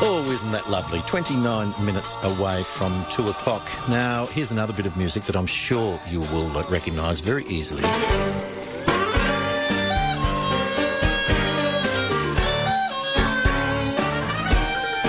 Oh, isn't that lovely? 29 minutes away from 2 o'clock. Now, here's another bit of music that I'm sure you will recognise very easily.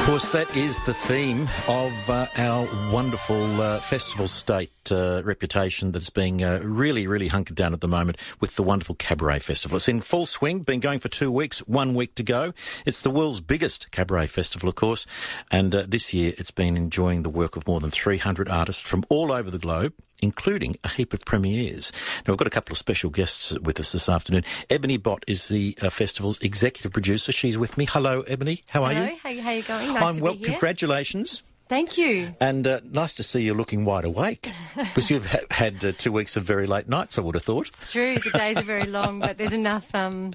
Course, that is the theme of uh, our wonderful uh, festival state uh, reputation that's being uh, really, really hunkered down at the moment with the wonderful Cabaret Festival. It's in full swing, been going for two weeks, one week to go. It's the world's biggest cabaret festival, of course, and uh, this year it's been enjoying the work of more than 300 artists from all over the globe including a heap of premieres. Now, we've got a couple of special guests with us this afternoon. Ebony Bott is the uh, festival's executive producer. She's with me. Hello, Ebony. How are Hello, you? how, how are you going? Nice I'm to well. be here. Congratulations. Thank you. And uh, nice to see you looking wide awake because you've ha- had uh, two weeks of very late nights, I would have thought. It's true, the days are very long, but there's enough. Um,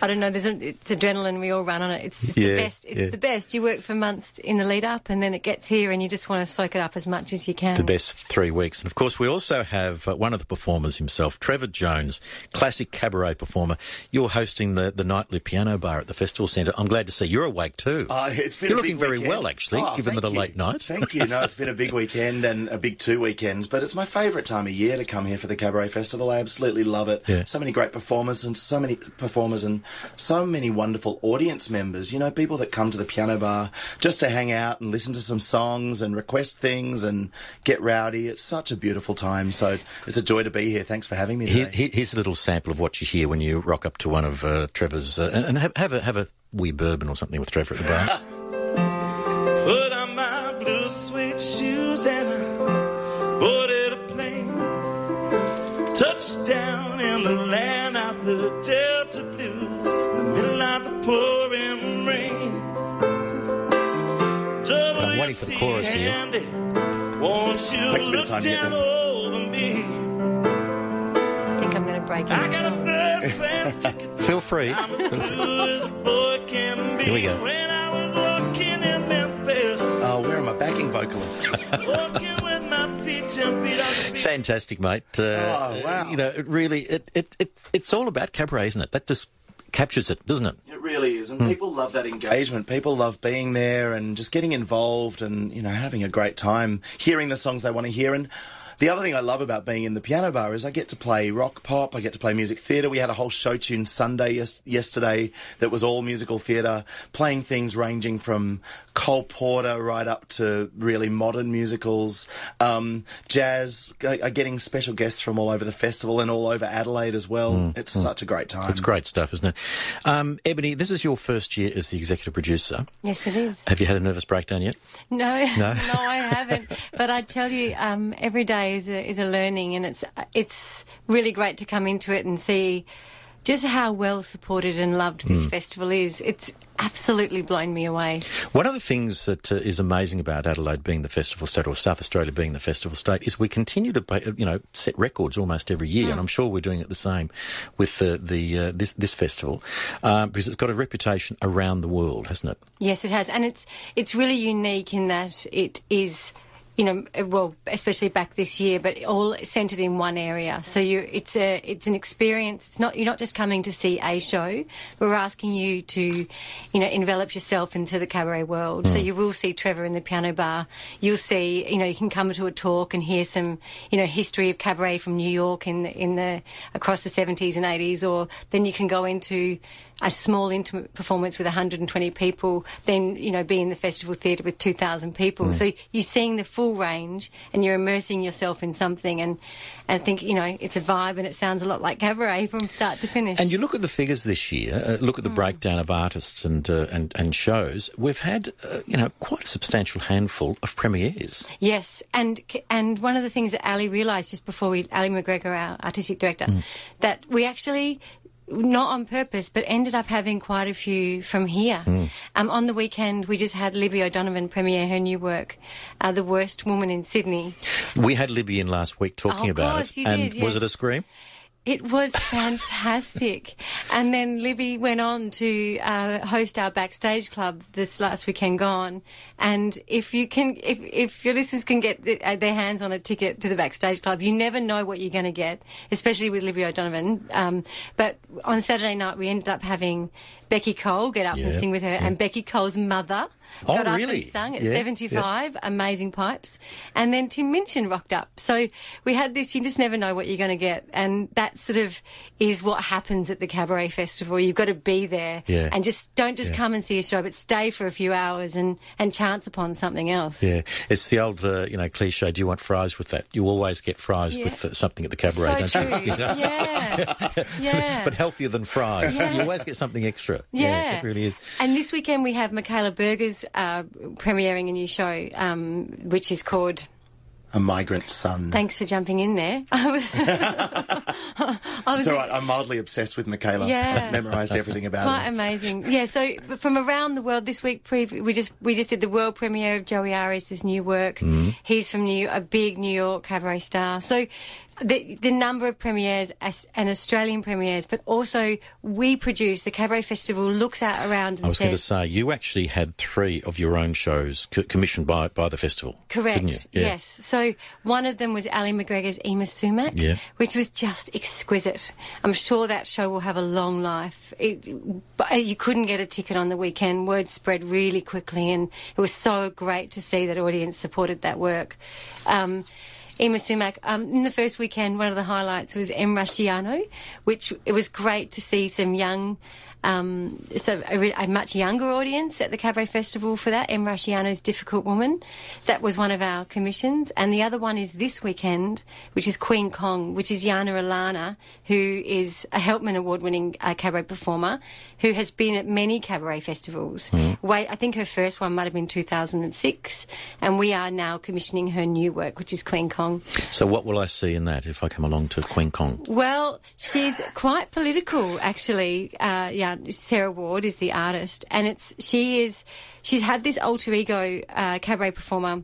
I don't know. There's a, it's adrenaline. We all run on it. It's just Yeah, the best. It's yeah. the best. You work for months in the lead up, and then it gets here, and you just want to soak it up as much as you can. The best three weeks. And of course, we also have uh, one of the performers himself, Trevor Jones, classic cabaret performer. You're hosting the, the nightly piano bar at the festival centre. I'm glad to see you're awake too. Uh, it's been You're a looking big very weekend. well, actually, Oh, given thank that a late night. Thank you. No, it's been a big weekend and a big two weekends, but it's my favourite time of year to come here for the Cabaret Festival. I absolutely love it. Yeah. So many great performers and so many performers and so many wonderful audience members. You know, people that come to the piano bar just to hang out and listen to some songs and request things and get rowdy. It's such a beautiful time. So it's a joy to be here. Thanks for having me today. here- here's a little sample of what you hear when you rock up to one of uh, Trevor's uh, and, and have, have a have a wee bourbon or something with Trevor at the bar. shoes and I boarded a plane. Touchdown in the land of the Delta Blues, in the middle of the pouring rain. I'm waiting for the chorus here. Handy, won't you Takes a bit of look time down over me? I think I'm going to break in. I got a first class ticket. Feel free. I'm as blue as a boy can be. Here we go. When I was walking in Memphis. Oh, where are my backing vocalists? Walking with my feet ten feet off the. Fantastic, mate. Uh, Oh, wow. You know, it really, it, it, it, it's all about cabaret, isn't it? That just captures it, doesn't it? It really is, and people love that engagement. People love being there and just getting involved, and you know, having a great time, hearing the songs they want to hear. And the other thing I love about being in the piano bar is I get to play rock pop, I get to play music theatre. We had a whole show tune Sunday yes- yesterday that was all musical theatre, playing things ranging from Cole Porter right up to really modern musicals, um, jazz. Are are getting special guests from all over the festival and all over Adelaide as well. It's such a great time. It's great stuff, isn't it? Um, Ebony, this is your first year as the executive producer. Yes, it is. Have you had a nervous breakdown yet? No, no, I haven't. But I tell you, um, every day is a, is a learning, and it's it's really great to come into it and see just how well supported and loved this festival is. It's absolutely blown me away. One of the things that uh, is amazing about Adelaide being the festival state, or South Australia being the festival state, is we continue to, pay, you know, set records almost every year, and I'm sure we're doing it the same with the, the uh, this this festival um, because it's got a reputation around the world, hasn't it? Yes, it has, and it's it's really unique in that it is. You know, eh, well, especially back this year, but all centred in one area. So you, it's a, it's an experience. It's not, you're not just coming to see a show. We're asking you to, you know, envelop yourself into the cabaret world. So hmm. you will see Trevor in the piano bar. You'll see, you know, you can come to a talk and hear some, you know, history of cabaret from New York in the, in the across the 70s and 80s, or then you can go into a small intimate performance with 120 people, then you know be in the festival theatre with 2,000 people. So you're seeing the full range, and you're immersing yourself in something. And, and I think you know it's a vibe, and it sounds a lot like cabaret from start to finish. And you look at the figures this year, uh, look at the breakdown of artists and uh, and, and shows. We've had, uh, you know, quite a substantial handful of premieres. Yes, and and one of the things that Ali realised just before we, Ali McGregor, our artistic director, that we actually. Not on purpose, but ended up having quite a few from here. Um, on the weekend, we just had Libby O'Donovan premiere her new work, uh, "The Worst Woman in Sydney." We had Libby in last week talking Oh, about course it, and did, was it a scream? It was fantastic. and then Libby went on to uh, host our backstage club this last weekend gone. And if you can, if, if your listeners can get the, uh, their hands on a ticket to the backstage club, you never know what you're going to get, especially with Libby O'Donovan. Um, but on Saturday night, we ended up having Becky Cole get up Yeah, and sing with her, yeah. and Becky Cole's mother Oh, got up really? and sung at Yeah, 75, amazing pipes. And then Tim Minchin rocked up. So we had this, you just never know what you're going to get. And that sort of is what happens at the Cabaret Festival. You've got to be there and just don't just come and see a show, but stay for a few hours and, and chance upon something else. Yeah, it's the old, uh, you know, cliche. Do you want fries with that? You always get fries with uh, something at the cabaret, So don't true. you? You know? Yeah. Yeah. But healthier than fries. You always get something extra. Yeah. it really is. And this weekend we have Michaela Burger's uh, premiering a new show, um, which is called. A migrant son. Thanks for jumping in there. I was, It's all right. I'm mildly obsessed with Michaela. Yeah. I've memorised everything about Quite her. amazing. Yeah, so from around the world this week, we just we just did the world premiere of Joey Arias' new work. Mm-hmm. He's from New a big New York cabaret star. So the the number of premieres and Australian premieres, but also we produce the cabaret festival looks out around and I was says, going to say, you actually had three of your own shows co- commissioned by by the festival. Correct. Yeah. Yes. So one of them was Ali McGregor's Yma Sumac, Yeah. which was just exquisite. I'm sure that show will have a long life. It, uh, you couldn't get a ticket on the weekend. Word spread really quickly, and it was so great to see that audience supported that work. Um, Yma Sumac. Um, in the first weekend, one of the highlights was M. Rasciano, which it was great to see some young, um, so a, re- a much younger audience at the Cabaret Festival for that. M. Rasciano's Difficult Woman. That was one of our commissions. And the other one is this weekend, which is Queen Kong, which is Yana Alana, who is a Helpman Award winning uh, cabaret performer who has been at many cabaret festivals. Wait, I think her first one might have been 2006. And we are now commissioning her new work, which is Queen Kong. So what will I see in that if I come along to Queen Kong? Well, she's quite political, actually. Uh, Sarah Ward is the artist, and it's she is she's had this alter ego uh, cabaret performer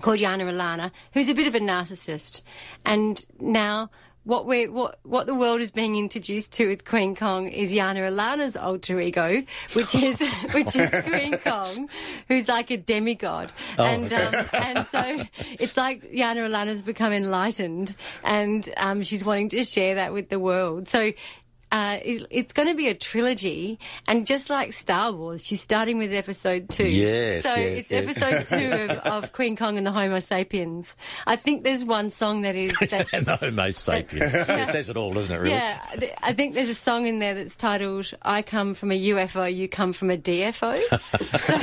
called Yana Alana, who's a bit of a narcissist, and now. What we what what the world is being introduced to with Queen Kong is Yana Alana's alter ego, which is which is Queen Kong, who's like a demigod, and um, and so it's like Yana Alana's become enlightened, and um, she's wanting to share that with the world. So. Uh, it, it's going to be a trilogy, and just like Star Wars, she's starting with episode two. Yes, so yes, it's yes. episode two of, of Queen Kong and the Homo sapiens. I think there's one song that is that no sapiens. It says it all, doesn't it? Really? yeah, th- I think there's a song in there that's titled "I come from a UFO, you come from a DFO." so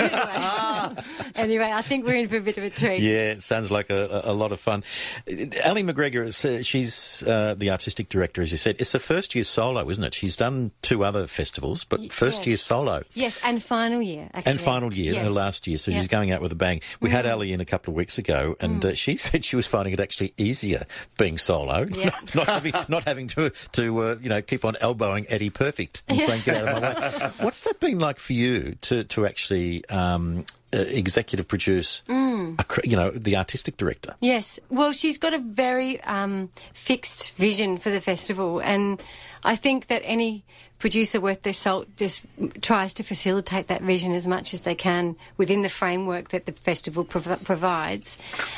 anyway, anyway, I think we're in for a bit of a treat. Yeah, it sounds like a, a lot of fun. Ali McGregor, is, uh, she's uh, the artistic director, as you said. It's the first year solo, isn't it? She's done two other festivals, but first yes. year solo. Yes, and final year actually. And final year, Yes. her last year, so. Mm. she's going out with a bang. We had Ali in a couple of weeks ago, and uh, she said she was finding it actually easier being solo, Yeah. not, not having not having to to uh, you know keep on elbowing Eddie Perfect and saying get out of my way. What's that been like for you to to actually um, uh, executive produce, Mm. a, you know, the artistic director? Yes. Well, she's got a very um, fixed vision for the festival, and I think that any producer worth their salt just tries to facilitate that vision as much as they can within the framework that the festival prov- provides.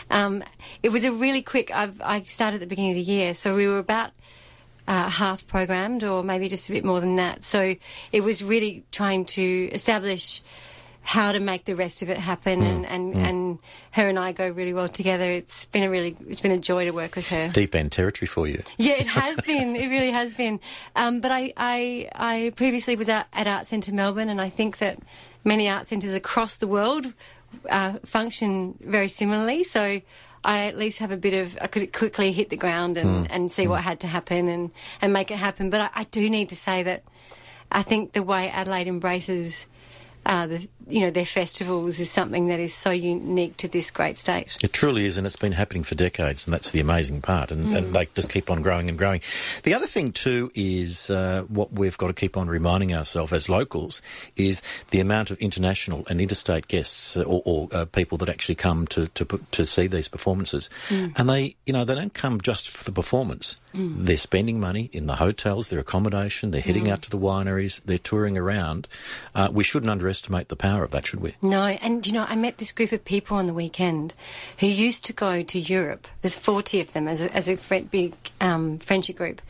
Um, it was a really quick. I've, I started at the beginning of the year, so we were about uh, half programmed, or maybe just a bit more than that. So it was really trying to establish how to make the rest of it happen, and, and, and her and I go really well together. It's been a really, it's been a joy to work with her. Deep end territory for you. Yeah, it has been. It really has been. Um, but I, I, I previously was at, at Art Centre Melbourne, and I think that many art centres across the world uh, function very similarly. So I at least have a bit of, I could quickly hit the ground and, and see what had to happen and, and make it happen. But I, I do need to say that I think the way Adelaide embraces uh, the, you know, their festivals is something that is so unique to this great state. It truly is, and it's been happening for decades, and that's the amazing part. And, and they just keep on growing and growing. The other thing too is uh, what we've got to keep on reminding ourselves as locals is the amount of international and interstate guests uh, or, or uh, people that actually come to to, to see these performances, and they you know they don't come just for the performance. They're spending money in the hotels, their accommodation. They're heading out to the wineries. They're touring around. Uh, we shouldn't underestimate the power of that, should we? No, and you know, I met this group of people on the weekend who used to go to Europe. There's 40 of them as a, as a fri big um, friendship group.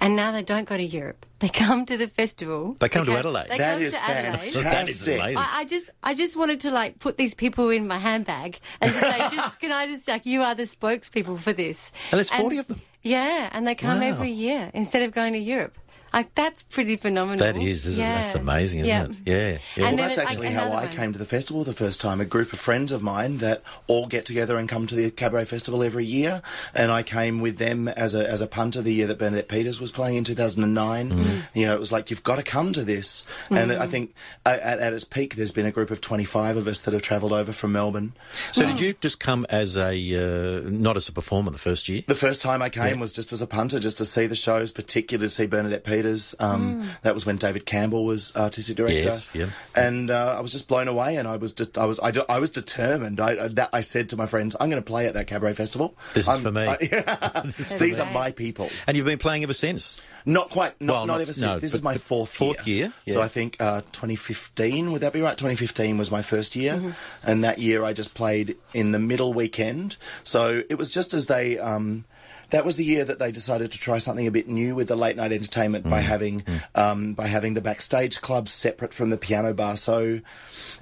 And now they don't go to Europe. They come to the festival. They come to Adelaide. They That come is to Adelaide. So that is amazing. I, I just, I just wanted to like put these people in my handbag and to say, just can I just like, you are the spokespeople for this. And there's 40 of them? Yeah, and they come Wow. every year instead of going to Europe. Like that's pretty phenomenal. That is, isn't it? That's amazing, isn't Yeah. it? Yeah. yeah. And Well, then that's it- like, actually how I one. came to the festival the first time. A group of friends of mine that all get together and come to the Cabaret Festival every year, and I came with them as a as a punter the year that Bernadette Peters was playing in 2009. Mm. You know, it was like you've got to come to this, and I think at, at its peak, there's been a group of 25 of us that have travelled over from Melbourne. So did you just come as a uh, not as a performer the first year? The first time I came was just as a punter, just to see the shows, particularly to see Bernadette Peters. Um, That was when David Campbell was artistic director. Yes, yeah. And uh, I was just blown away, and I was, de- I was, I, de- I was determined. I, I, that, I said to my friends, "I'm going to play at that cabaret festival. This is I'm- for me." I- These are my people. And you've been playing ever since. Not quite. Not, Well, not not- ever since. no, this but- is my but fourth fourth year, So yeah. I think uh, 2015. Would that be right? 2015 was my first year, Mm-hmm. and that year I just played in the middle weekend. So it was just as they. Um, that was the year that they decided to try something a bit new with the late night entertainment by Mm-hmm. having um, by having the backstage clubs separate from the piano bar. So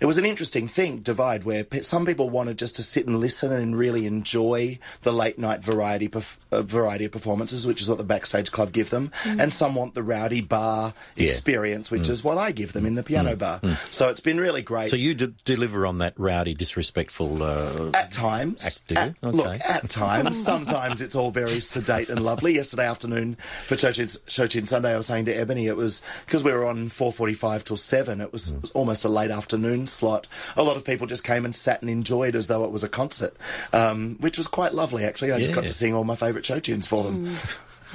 it was an interesting thing divide where pe- some people wanted just to sit and listen and really enjoy the late night variety perf- uh, variety of performances, which is what the backstage club give them, and some want the rowdy bar Yeah. experience, which is what I give them in the piano bar. So it's been really great. So you d- deliver on that rowdy, disrespectful. Uh, At times, Act, do you? at, look, at times, sometimes it's all very sedate and lovely. Yesterday afternoon for Churchin, Churchin Sunday, I was saying to Ebony, it was because we were on four forty-five till seven. It was, it was almost a late afternoon slot. A lot of people just came and sat and enjoyed as though it was a concert, um, which was quite lovely. Actually, I just got to sing all my favourite show tunes for them.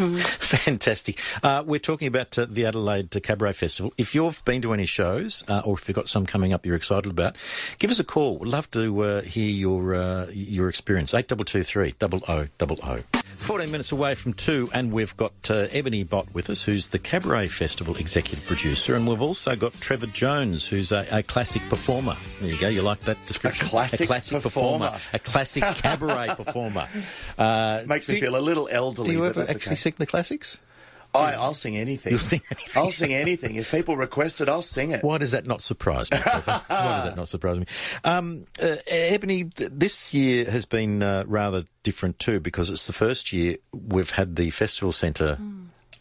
Fantastic. Uh, we're talking about uh, the Adelaide Cabaret Festival. If you've been to any shows, uh, or if you've got some coming up you're excited about, give us a call. We'd love to uh, hear your uh, your experience. Eight double two three double o double o. Fourteen minutes away from two, and we've got uh, Ebony Bott with us, who's the Cabaret Festival executive producer, and we've also got Trevor Jones, who's a, a classic performer. There you go. You like that description? A classic performer. performer. A classic cabaret performer. Uh, Makes me feel a little elderly. Do you but ever that's actually okay. Sing the classics? I, I'll sing anything. You'll sing anything. I'll sing anything. If people request it, I'll sing it. Why does that not surprise me? Why does that not surprise me? Um, uh, Ebony, th- this year has been uh, rather different too because it's the first year we've had the festival centre.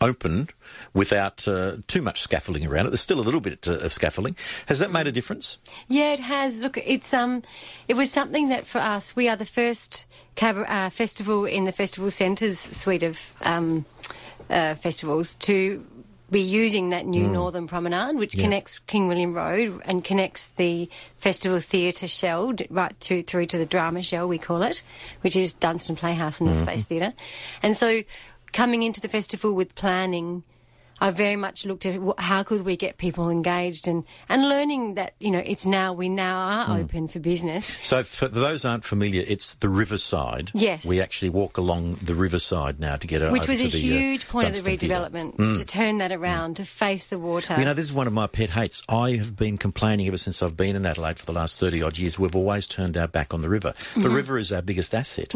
Open without uh, too much scaffolding around it. There's still a little bit uh, of scaffolding. Has that made a difference? Yeah, it has. Look, it's um, it was something that for us, we are the first cab- uh, festival in the festival centres suite of um, uh, festivals to be using that new Northern Promenade, which Yeah. connects King William Road and connects the Festival Theatre shell right to, through to the Drama shell, we call it, which is Dunstan Playhouse and the Space Theatre. And so, coming into the festival with planning. I very much looked at how could we get people engaged and, and learning that you know it's now we now are open for business. So, for those aren't familiar, it's the riverside. Yes. We actually walk along the riverside now to get Which was a the, uh, huge point of the Dunstan redevelopment to turn that around to face the water. You know, this is one of my pet hates. I have been complaining ever since I've been in Adelaide for the last 30 odd years. We've always turned our back on the river. The Mm-hmm. river is our biggest asset.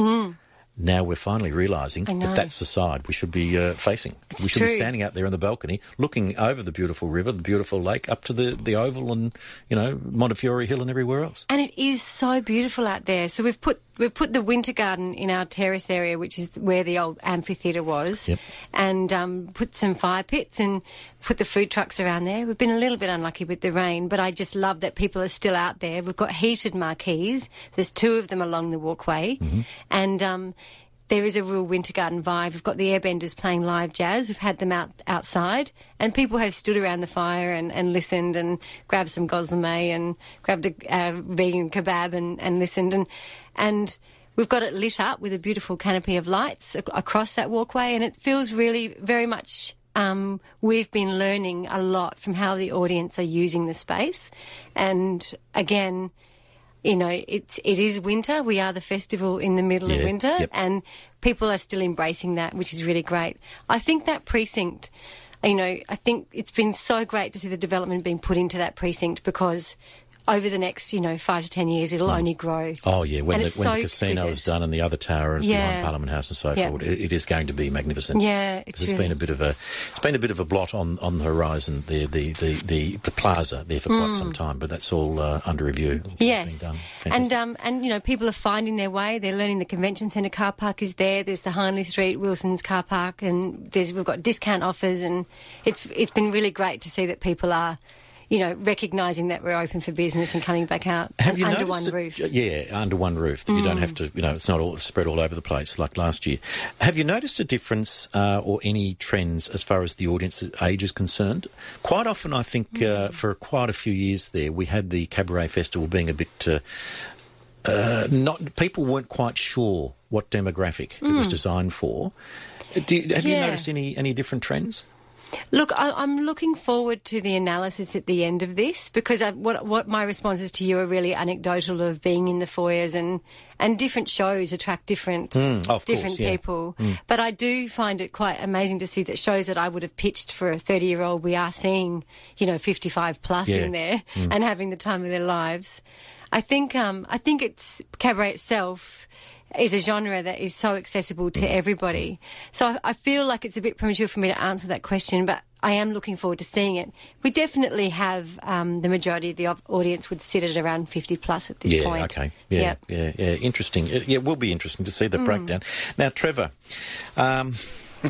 Now we're finally realising that that's the side we should be uh, facing. It's we should be standing out there on the balcony, looking over the beautiful river, the beautiful lake, up to the, the Oval and, you know, Montefiore Hill and everywhere else. And it is so beautiful out there. So we've put we've put the winter garden in our terrace area, which is where the old amphitheatre was, Yep. and um, put some fire pits and put the food trucks around there. We've been a little bit unlucky with the rain, but I just love that people are still out there. We've got heated marquees. There's two of them along the walkway, and um, there is a real winter garden vibe. We've got the airbenders playing live jazz. We've had them out outside, and people have stood around the fire and, and listened and grabbed some gossamer and grabbed a uh, vegan kebab and, and listened and and we've got it lit up with a beautiful canopy of lights ac- across that walkway, and it feels really very much. Um, we've been learning a lot from how the audience are using the space, and again, you know, it's it is winter. We are the festival in the middle of winter, yep. and people are still embracing that, which is really great. I think that precinct, you know, I think it's been so great to see the development being put into that precinct because over the next, you know, five to ten years, it'll only grow. Oh yeah, when, the, when so the casino is done and the other tower Yeah. behind Parliament House and so Yeah. forth, it, it is going to be magnificent. Yeah, it's it's really- been a bit of a it's been a bit of a blot on, on the horizon, the the, the, the, the plaza there for quite some time, but that's all uh, under review. Mm. Yes, and um, and you know people are finding their way. They're learning the convention centre car park is there. There's the Hindley Street Wilson's car park, and there's we've got discount offers, and it's it's been really great to see that people are, you know, recognising that we're open for business and coming back out Have you under one that- roof. Mm. Yeah, under one roof. That You don't have to, you know, it's not all spread all over the place like last year. Have you noticed a difference uh, or any trends as far as the audience's age is concerned? Quite often, I think Mm. uh, for quite a few years there, we had the cabaret festival being a bit. Uh, uh, not people weren't quite sure what demographic it was designed for. Do you, have you Mm. Noticed any any different trends? Look, I, I'm looking forward to the analysis at the end of this because I, what what my responses to you are really anecdotal of being in the foyers and and different shows attract different hmm, course, different yeah. people. Hmm. But I do find it quite amazing to see that shows that I would have pitched for a 30 year old, we are seeing you know 55 plus Yeah. in there hmm. and having the time of their lives. I think um, I think it's cabaret itself is a genre that is so accessible to everybody. So I, I feel like it's a bit premature for me to answer that question, but I am looking forward to seeing it. We definitely have um, the majority of the audience would sit at around 50 plus at this yeah, point. okay. Yeah, Yep. yeah, yeah. Interesting. It, yeah, it will be interesting to see the breakdown. Now, Trevor, um,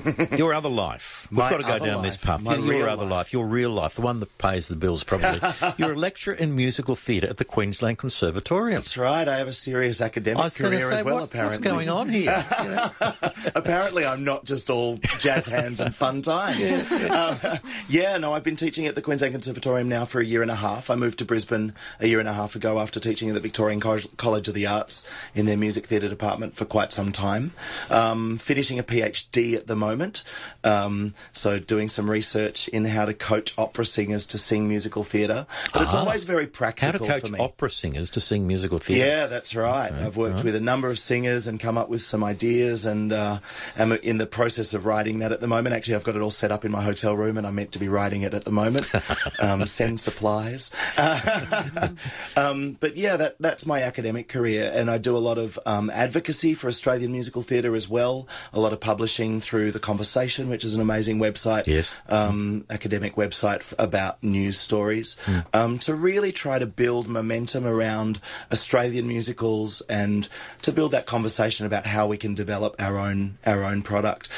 your other life. We've My got to go down this path. my Your, other life. life, your real life, the one that pays the bills, probably. You're a lecturer in musical theatre at the Queensland Conservatorium. That's right. I have a serious academic career say, as well. what- apparently, what's going on here? You know? apparently, I'm not just all jazz hands and fun times. Uh, yeah, no, I've been teaching at the Queensland Conservatorium now for a year and a half. I moved to Brisbane a year and a half ago after teaching at the Victorian Co- College of the Arts in their music theatre department for quite some time. Um, finishing a PhD at the moment. Um, so doing some research in how to coach opera singers to sing musical theatre. But it's Ah. always very practical How to coach for me. opera singers to sing musical theatre. Yeah, that's right. I've worked with a number of singers and come up with some ideas, and uh, am in the process of writing that at the moment. Actually, I've got it all set up in my hotel room, and I'm meant to be writing it at the moment. um, send supplies. um, but yeah, that that's my academic career, and I do a lot of um, advocacy for Australian musical theatre as well. A lot of publishing through the Conversation, which is an amazing website Yes. um, academic website f- about news stories um, to really try to build momentum around Australian musicals and to build that conversation about how we can develop our own our own product.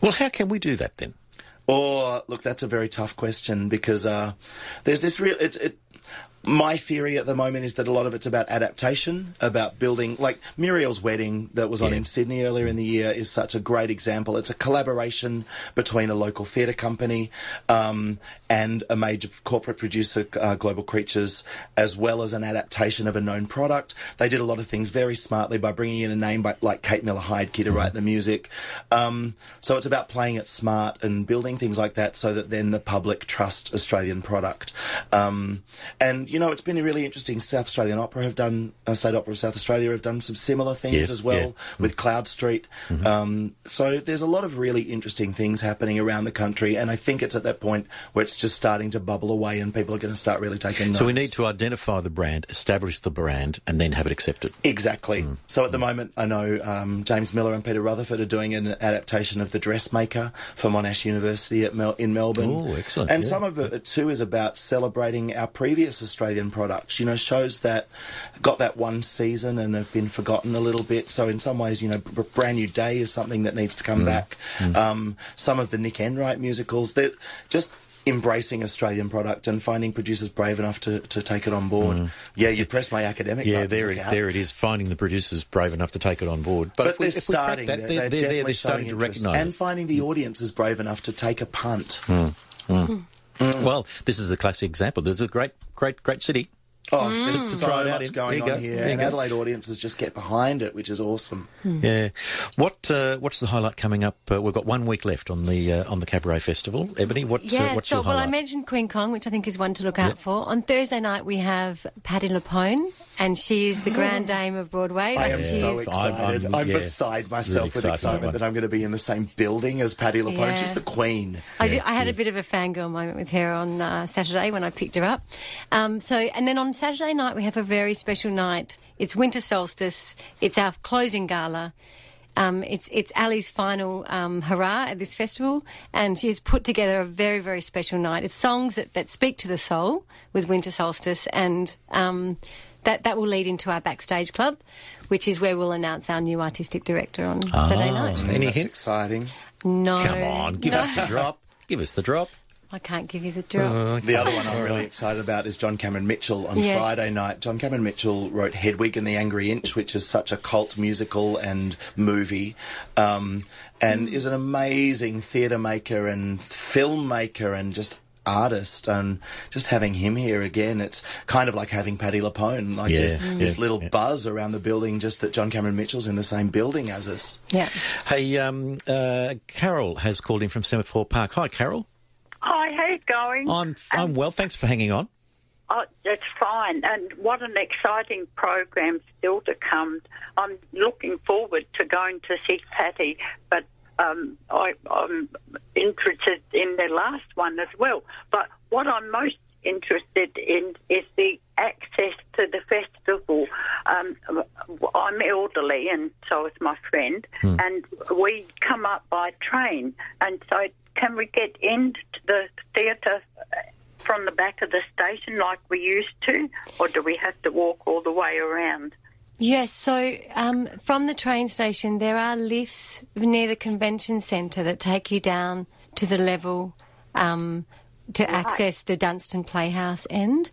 Well, how can we do that then? Or look, that's a very tough question because uh, there's this real. It's it. My theory at the moment is that a lot of it's about adaptation, about building. Like Muriel's wedding that was on Yeah. in Sydney earlier in the year is such a great example. It's a collaboration between a local theatre company um, and a major corporate producer, uh, Global Creatures, as well as an adaptation of a known product. They did a lot of things very smartly by bringing in a name by, like Kate Miller-Heidke to write the music. Um, so it's about playing it smart and building things like that so that then the public trust Australian product. Um, and you know, it's been a really interesting. South Australian Opera have done, uh, State Opera of South Australia have done some similar things Yes, as well yeah. with Cloud Street. Um, so there's a lot of really interesting things happening around the country, and I think it's at that point where it's just starting to bubble away, and people are going to start really taking notice. So we need to identify the brand, establish the brand, and then have it accepted. Exactly. Mm. So at the moment, I know um, James Millar and Peter Rutherford are doing an adaptation of The Dressmaker for Monash University at Mel- in Melbourne. Oh, excellent, And yeah. some of it too is about celebrating our previous Australian products. You know, shows that got that one season and have been forgotten a little bit. So in some ways, you know, B- Bran Nue Dae is something that needs to Mm. come back. Um, some of the Nick Enright musicals that just embracing Australian product and finding producers brave enough to, to take it on board. Yeah, you press my academic. Mm. Yeah, there it, out. there it is. Finding the producers brave enough to take it on board. But, if they're if we starting. that, they're, they're, they're they're, definitely they're starting to recognise and it. finding the audience is brave enough to take a punt. Well, this is a classic example. There's a great, great, great city. Oh, there's To so try much in. going There on go. here, There you and go. Adelaide audiences just get behind it, which is awesome. Yeah. What uh, What's the highlight coming up? Uh, we've got one week left on the uh, on the Cabaret Festival. Ebony, what, uh, Yeah, what's so your well, I mentioned Queen Kong, which I think is one to look out for. On Thursday night, we have Patti LuPone, and she is the grand dame of Broadway. I am she so excited. I'm, I'm- yeah, beside myself really with excitement that that I'm going to be in the same building as Patti LuPone. Yeah. She's the queen. I, did, I had a bit of a fangirl moment with her on uh, Saturday when I picked her up. Um, so, and then on Saturday night we have a very special night. It's winter solstice. It's our closing gala. Um, it's it's Ali's final um, hurrah at this festival, and she's put together a very very special night. It's songs that, that speak to the soul with winter solstice, and um, that that will lead into our backstage club, which is where we'll announce our new artistic director on Saturday Ah, night. Any That's hints? exciting. No, Come on, give no. us the drop. Give us the drop. I can't give you the drop. Uh, The other one I'm really excited about is John Cameron Mitchell on Yes. Friday night. John Cameron Mitchell wrote Hedwig and the Angry Inch, which is such a cult musical and movie, um, and is an amazing theatre maker and filmmaker and just artist and just having him here again it's kind of like having Patti LuPone like Yeah, this, Mm. this little yeah. buzz around the building just that John Cameron Mitchell's in the same building as us Yeah. Hey, um, uh, Carol has called in from Semaphore Park. Hi, Carol. Hi, how you going? I'm I'm well. Thanks for hanging on. Oh, it's fine. And what an exciting program still to come. I'm looking forward to going to see Patti, but um, I, I'm interested in the last one as well. But what I'm most interested in is the access to the festival. Um, I'm elderly, and so is my friend, and we come up by train. And so, can we get into the theatre from the back of the station like we used to, or do we have to walk all the way around? Yes, so um, from the train station, there are lifts near the convention centre that take you down to the level um, to access the Dunstan Playhouse end.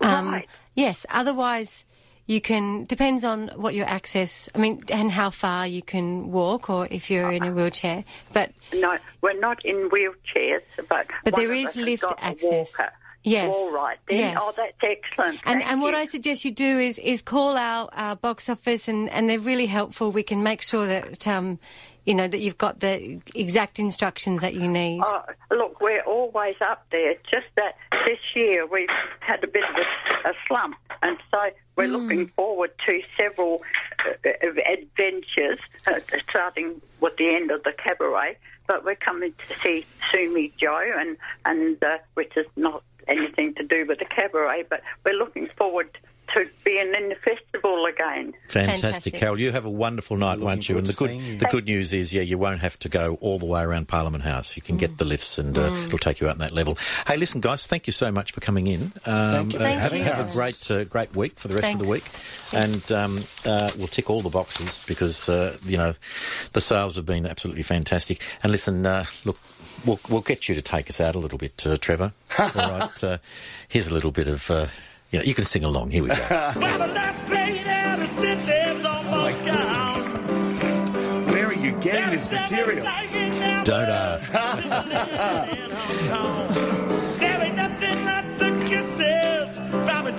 Um, Right. Yes, otherwise you can, depends on what your access, I mean, and how far you can walk or if you're in a wheelchair. But No, we're not in wheelchairs, but But there is lift access. Yes. All right then. Yes. Oh, that's excellent. And and what. I suggest you do is is call our, our box office and, and they're really helpful. We can make sure that um, you know that you've got the exact instructions that you need. Oh, look, we're always up there. It's just that this year we've had a bit of a, a slump, and so we're looking forward to several uh, uh, adventures, uh, starting with the end of the cabaret. But we're coming to see Sumi Jo, and and uh, which is not anything to do with the cabaret, but we're looking forward to being in the festival again. Fantastic, Fantastic. Carol. You have a wonderful night, Looking won't you? And the good you. the good news is, yeah, you won't have to go all the way around Parliament House. You can get the lifts, and uh, it'll take you out on that level. Hey, listen, guys, thank you so much for coming in. Um, Thank you uh, Thank have, you. have a great uh, great week for the rest of the week, Thanks. and um, uh, we'll tick all the boxes because uh, you know the sales have been absolutely fantastic. And listen, uh, look. We'll, we'll get you to take us out a little bit, uh, Trevor. All right. Uh, here's a little bit of, uh, you know, you can sing along. Here we go. While the lights playing out, the city's almost oh gone. where are you getting this material Don't ask. There ain't nothing like the kisses from a